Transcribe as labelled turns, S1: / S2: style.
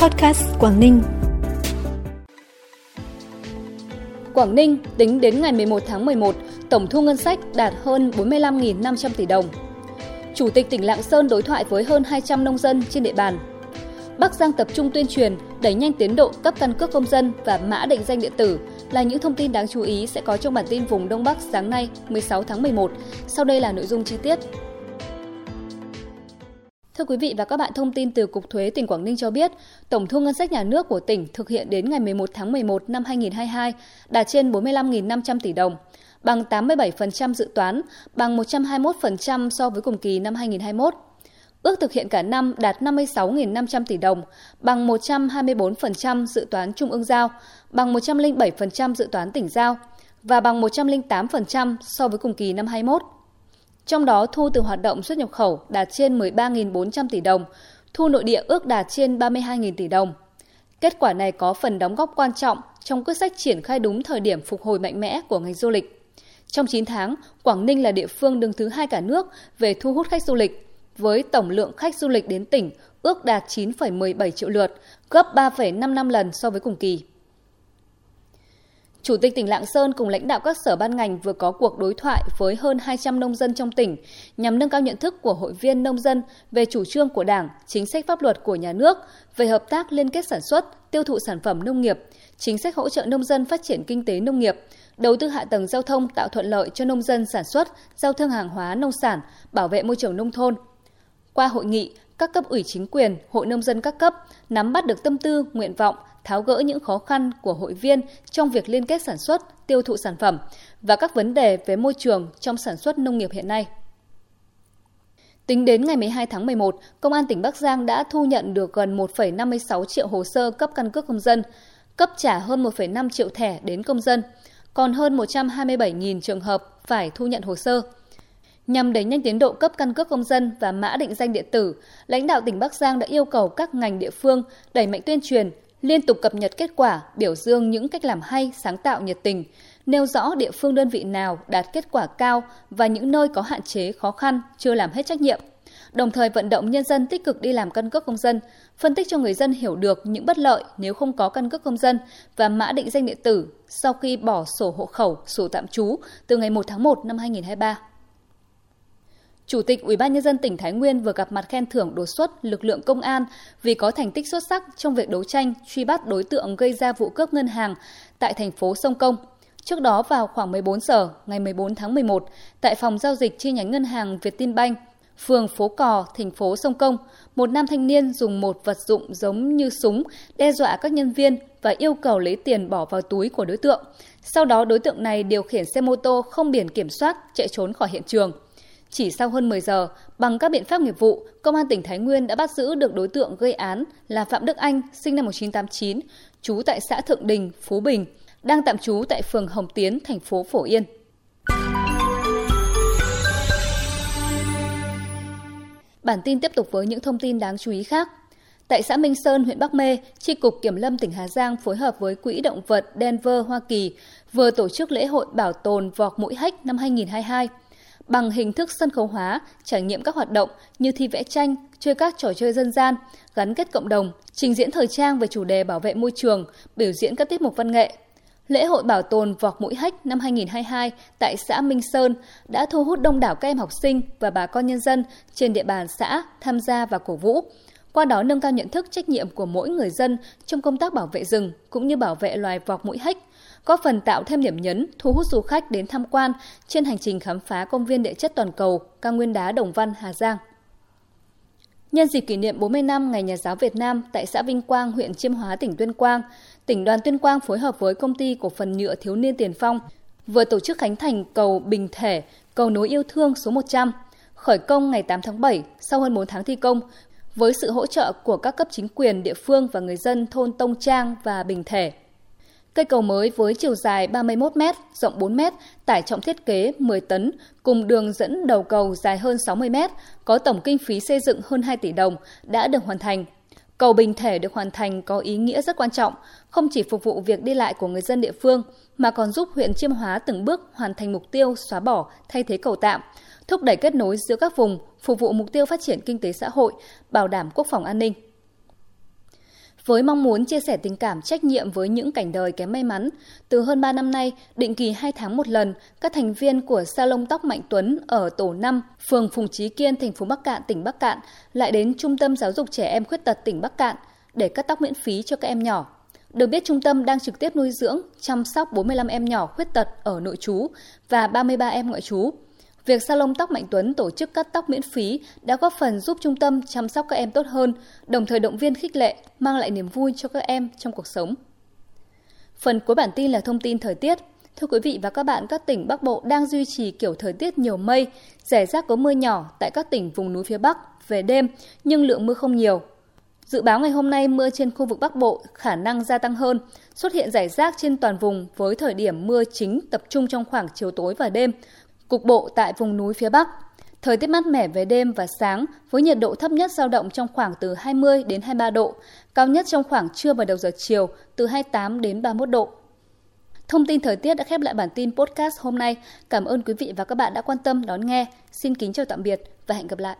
S1: Podcast Quảng Ninh.
S2: Quảng Ninh tính đến ngày 11 tháng 11, tổng thu ngân sách đạt hơn 45.500 tỷ đồng. Chủ tịch tỉnh Lạng Sơn đối thoại với hơn 200 nông dân trên địa bàn. Bắc Giang tập trung tuyên truyền, đẩy nhanh tiến độ cấp căn cước công dân và mã định danh điện tử là những thông tin đáng chú ý sẽ có trong bản tin vùng Đông Bắc sáng nay 16 tháng 11. Sau đây là nội dung chi tiết. Thưa quý vị và các bạn, thông tin từ Cục Thuế tỉnh Quảng Ninh cho biết, tổng thu ngân sách nhà nước của tỉnh thực hiện đến ngày 11 tháng 11 năm 2022 đạt trên 45.500 tỷ đồng, bằng 87% dự toán, bằng 121% so với cùng kỳ năm 2021. Ước thực hiện cả năm đạt 56.500 tỷ đồng, bằng 124% dự toán trung ương giao, bằng 107% dự toán tỉnh giao và bằng 108% so với cùng kỳ năm 21. Trong đó thu từ hoạt động xuất nhập khẩu đạt trên 13.400 tỷ đồng, thu nội địa ước đạt trên 32.000 tỷ đồng. Kết quả này có phần đóng góp quan trọng trong quyết sách triển khai đúng thời điểm phục hồi mạnh mẽ của ngành du lịch. Trong 9 tháng, Quảng Ninh là địa phương đứng thứ hai cả nước về thu hút khách du lịch, với tổng lượng khách du lịch đến tỉnh ước đạt 9,17 triệu lượt, gấp 3,5 năm lần so với cùng kỳ. Chủ tịch tỉnh Lạng Sơn cùng lãnh đạo các sở ban ngành vừa có cuộc đối thoại với hơn 200 nông dân trong tỉnh nhằm nâng cao nhận thức của hội viên nông dân về chủ trương của Đảng, chính sách pháp luật của nhà nước về hợp tác liên kết sản xuất, tiêu thụ sản phẩm nông nghiệp, chính sách hỗ trợ nông dân phát triển kinh tế nông nghiệp, đầu tư hạ tầng giao thông tạo thuận lợi cho nông dân sản xuất, giao thương hàng hóa nông sản, bảo vệ môi trường nông thôn. Qua hội nghị, các cấp ủy chính quyền, hội nông dân các cấp nắm bắt được tâm tư, nguyện vọng, tháo gỡ những khó khăn của hội viên trong việc liên kết sản xuất, tiêu thụ sản phẩm và các vấn đề về môi trường trong sản xuất nông nghiệp hiện nay. Tính đến ngày 12 tháng 11, Công an tỉnh Bắc Giang đã thu nhận được gần 1,56 triệu hồ sơ cấp căn cước công dân, cấp trả hơn 1,5 triệu thẻ đến công dân, còn hơn 127.000 trường hợp phải thu nhận hồ sơ. Nhằm đẩy nhanh tiến độ cấp căn cước công dân và mã định danh điện tử, lãnh đạo tỉnh Bắc Giang đã yêu cầu các ngành địa phương đẩy mạnh tuyên truyền, liên tục cập nhật kết quả, biểu dương những cách làm hay, sáng tạo nhiệt tình, nêu rõ địa phương đơn vị nào đạt kết quả cao và những nơi có hạn chế khó khăn chưa làm hết trách nhiệm. Đồng thời vận động nhân dân tích cực đi làm căn cước công dân, phân tích cho người dân hiểu được những bất lợi nếu không có căn cước công dân và mã định danh điện tử sau khi bỏ sổ hộ khẩu, sổ tạm trú từ ngày 1 tháng 1 năm 2023. Chủ tịch Ủy ban nhân dân tỉnh Thái Nguyên vừa gặp mặt khen thưởng đột xuất lực lượng công an vì có thành tích xuất sắc trong việc đấu tranh truy bắt đối tượng gây ra vụ cướp ngân hàng tại thành phố Sông Công. Trước đó vào khoảng 14 giờ ngày 14 tháng 11, tại phòng giao dịch chi nhánh ngân hàng Vietinbank, phường Phố Cò, thành phố Sông Công, một nam thanh niên dùng một vật dụng giống như súng đe dọa các nhân viên và yêu cầu lấy tiền bỏ vào túi của đối tượng. Sau đó đối tượng này điều khiển xe mô tô không biển kiểm soát chạy trốn khỏi hiện trường. Chỉ sau hơn 10 giờ, bằng các biện pháp nghiệp vụ, Công an tỉnh Thái Nguyên đã bắt giữ được đối tượng gây án là Phạm Đức Anh, sinh năm 1989, trú tại xã Thượng Đình, Phú Bình, đang tạm trú tại phường Hồng Tiến, thành phố Phổ Yên. Bản tin tiếp tục với những thông tin đáng chú ý khác. Tại xã Minh Sơn, huyện Bắc Mê, Tri Cục Kiểm lâm tỉnh Hà Giang phối hợp với Quỹ Động vật Denver, Hoa Kỳ vừa tổ chức lễ hội bảo tồn vọc mũi hách năm 2022 bằng hình thức sân khấu hóa, trải nghiệm các hoạt động như thi vẽ tranh, chơi các trò chơi dân gian, gắn kết cộng đồng, trình diễn thời trang về chủ đề bảo vệ môi trường, biểu diễn các tiết mục văn nghệ. Lễ hội bảo tồn vọc mũi hách năm 2022 tại xã Minh Sơn đã thu hút đông đảo các em học sinh và bà con nhân dân trên địa bàn xã tham gia và cổ vũ, qua đó nâng cao nhận thức trách nhiệm của mỗi người dân trong công tác bảo vệ rừng cũng như bảo vệ loài vọc mũi hách, góp phần tạo thêm điểm nhấn thu hút du khách đến tham quan trên hành trình khám phá công viên địa chất toàn cầu cao nguyên đá Đồng Văn, Hà Giang. Nhân dịp kỷ niệm 40 năm Ngày Nhà giáo Việt Nam tại xã Vinh Quang, huyện Chiêm Hóa, tỉnh Tuyên Quang, tỉnh đoàn Tuyên Quang phối hợp với công ty cổ phần nhựa thiếu niên Tiền Phong vừa tổ chức khánh thành cầu Bình Thể, cầu nối yêu thương số 100, khởi công ngày 8 tháng 7 sau hơn 4 tháng thi công với sự hỗ trợ của các cấp chính quyền địa phương và người dân thôn Tông Trang và Bình Thể. Cây cầu mới với chiều dài 31 m, rộng 4 m, tải trọng thiết kế 10 tấn, cùng đường dẫn đầu cầu dài hơn 60 m, có tổng kinh phí xây dựng hơn 2 tỷ đồng, đã được hoàn thành. Cầu Bình Thể được hoàn thành có ý nghĩa rất quan trọng, không chỉ phục vụ việc đi lại của người dân địa phương, mà còn giúp huyện Chiêm Hóa từng bước hoàn thành mục tiêu xóa bỏ, thay thế cầu tạm, thúc đẩy kết nối giữa các vùng, phục vụ mục tiêu phát triển kinh tế xã hội, bảo đảm quốc phòng an ninh. Với mong muốn chia sẻ tình cảm trách nhiệm với những cảnh đời kém may mắn, từ hơn 3 năm nay, định kỳ 2 tháng một lần, các thành viên của Salon Tóc Mạnh Tuấn ở tổ 5, phường Phùng Trí Kiên, thành phố Bắc Cạn, tỉnh Bắc Cạn lại đến Trung tâm Giáo dục Trẻ Em Khuyết tật tỉnh Bắc Cạn để cắt tóc miễn phí cho các em nhỏ. Được biết trung tâm đang trực tiếp nuôi dưỡng, chăm sóc 45 em nhỏ khuyết tật ở nội trú và 33 em ngoại trú. Việc salon tóc Mạnh Tuấn tổ chức cắt tóc miễn phí đã góp phần giúp trung tâm chăm sóc các em tốt hơn, đồng thời động viên khích lệ, mang lại niềm vui cho các em trong cuộc sống. Phần cuối bản tin là thông tin thời tiết. Thưa quý vị và các bạn, các tỉnh Bắc Bộ đang duy trì kiểu thời tiết nhiều mây, rải rác có mưa nhỏ tại các tỉnh vùng núi phía Bắc về đêm, nhưng lượng mưa không nhiều. Dự báo ngày hôm nay mưa trên khu vực Bắc Bộ khả năng gia tăng hơn, xuất hiện rải rác trên toàn vùng với thời điểm mưa chính tập trung trong khoảng chiều tối và đêm, cục bộ tại vùng núi phía Bắc. Thời tiết mát mẻ về đêm và sáng với nhiệt độ thấp nhất dao động trong khoảng từ 20 đến 23 độ, cao nhất trong khoảng trưa và đầu giờ chiều từ 28 đến 31 độ. Thông tin thời tiết đã khép lại bản tin podcast hôm nay. Cảm ơn quý vị và các bạn đã quan tâm đón nghe. Xin kính chào tạm biệt và hẹn gặp lại.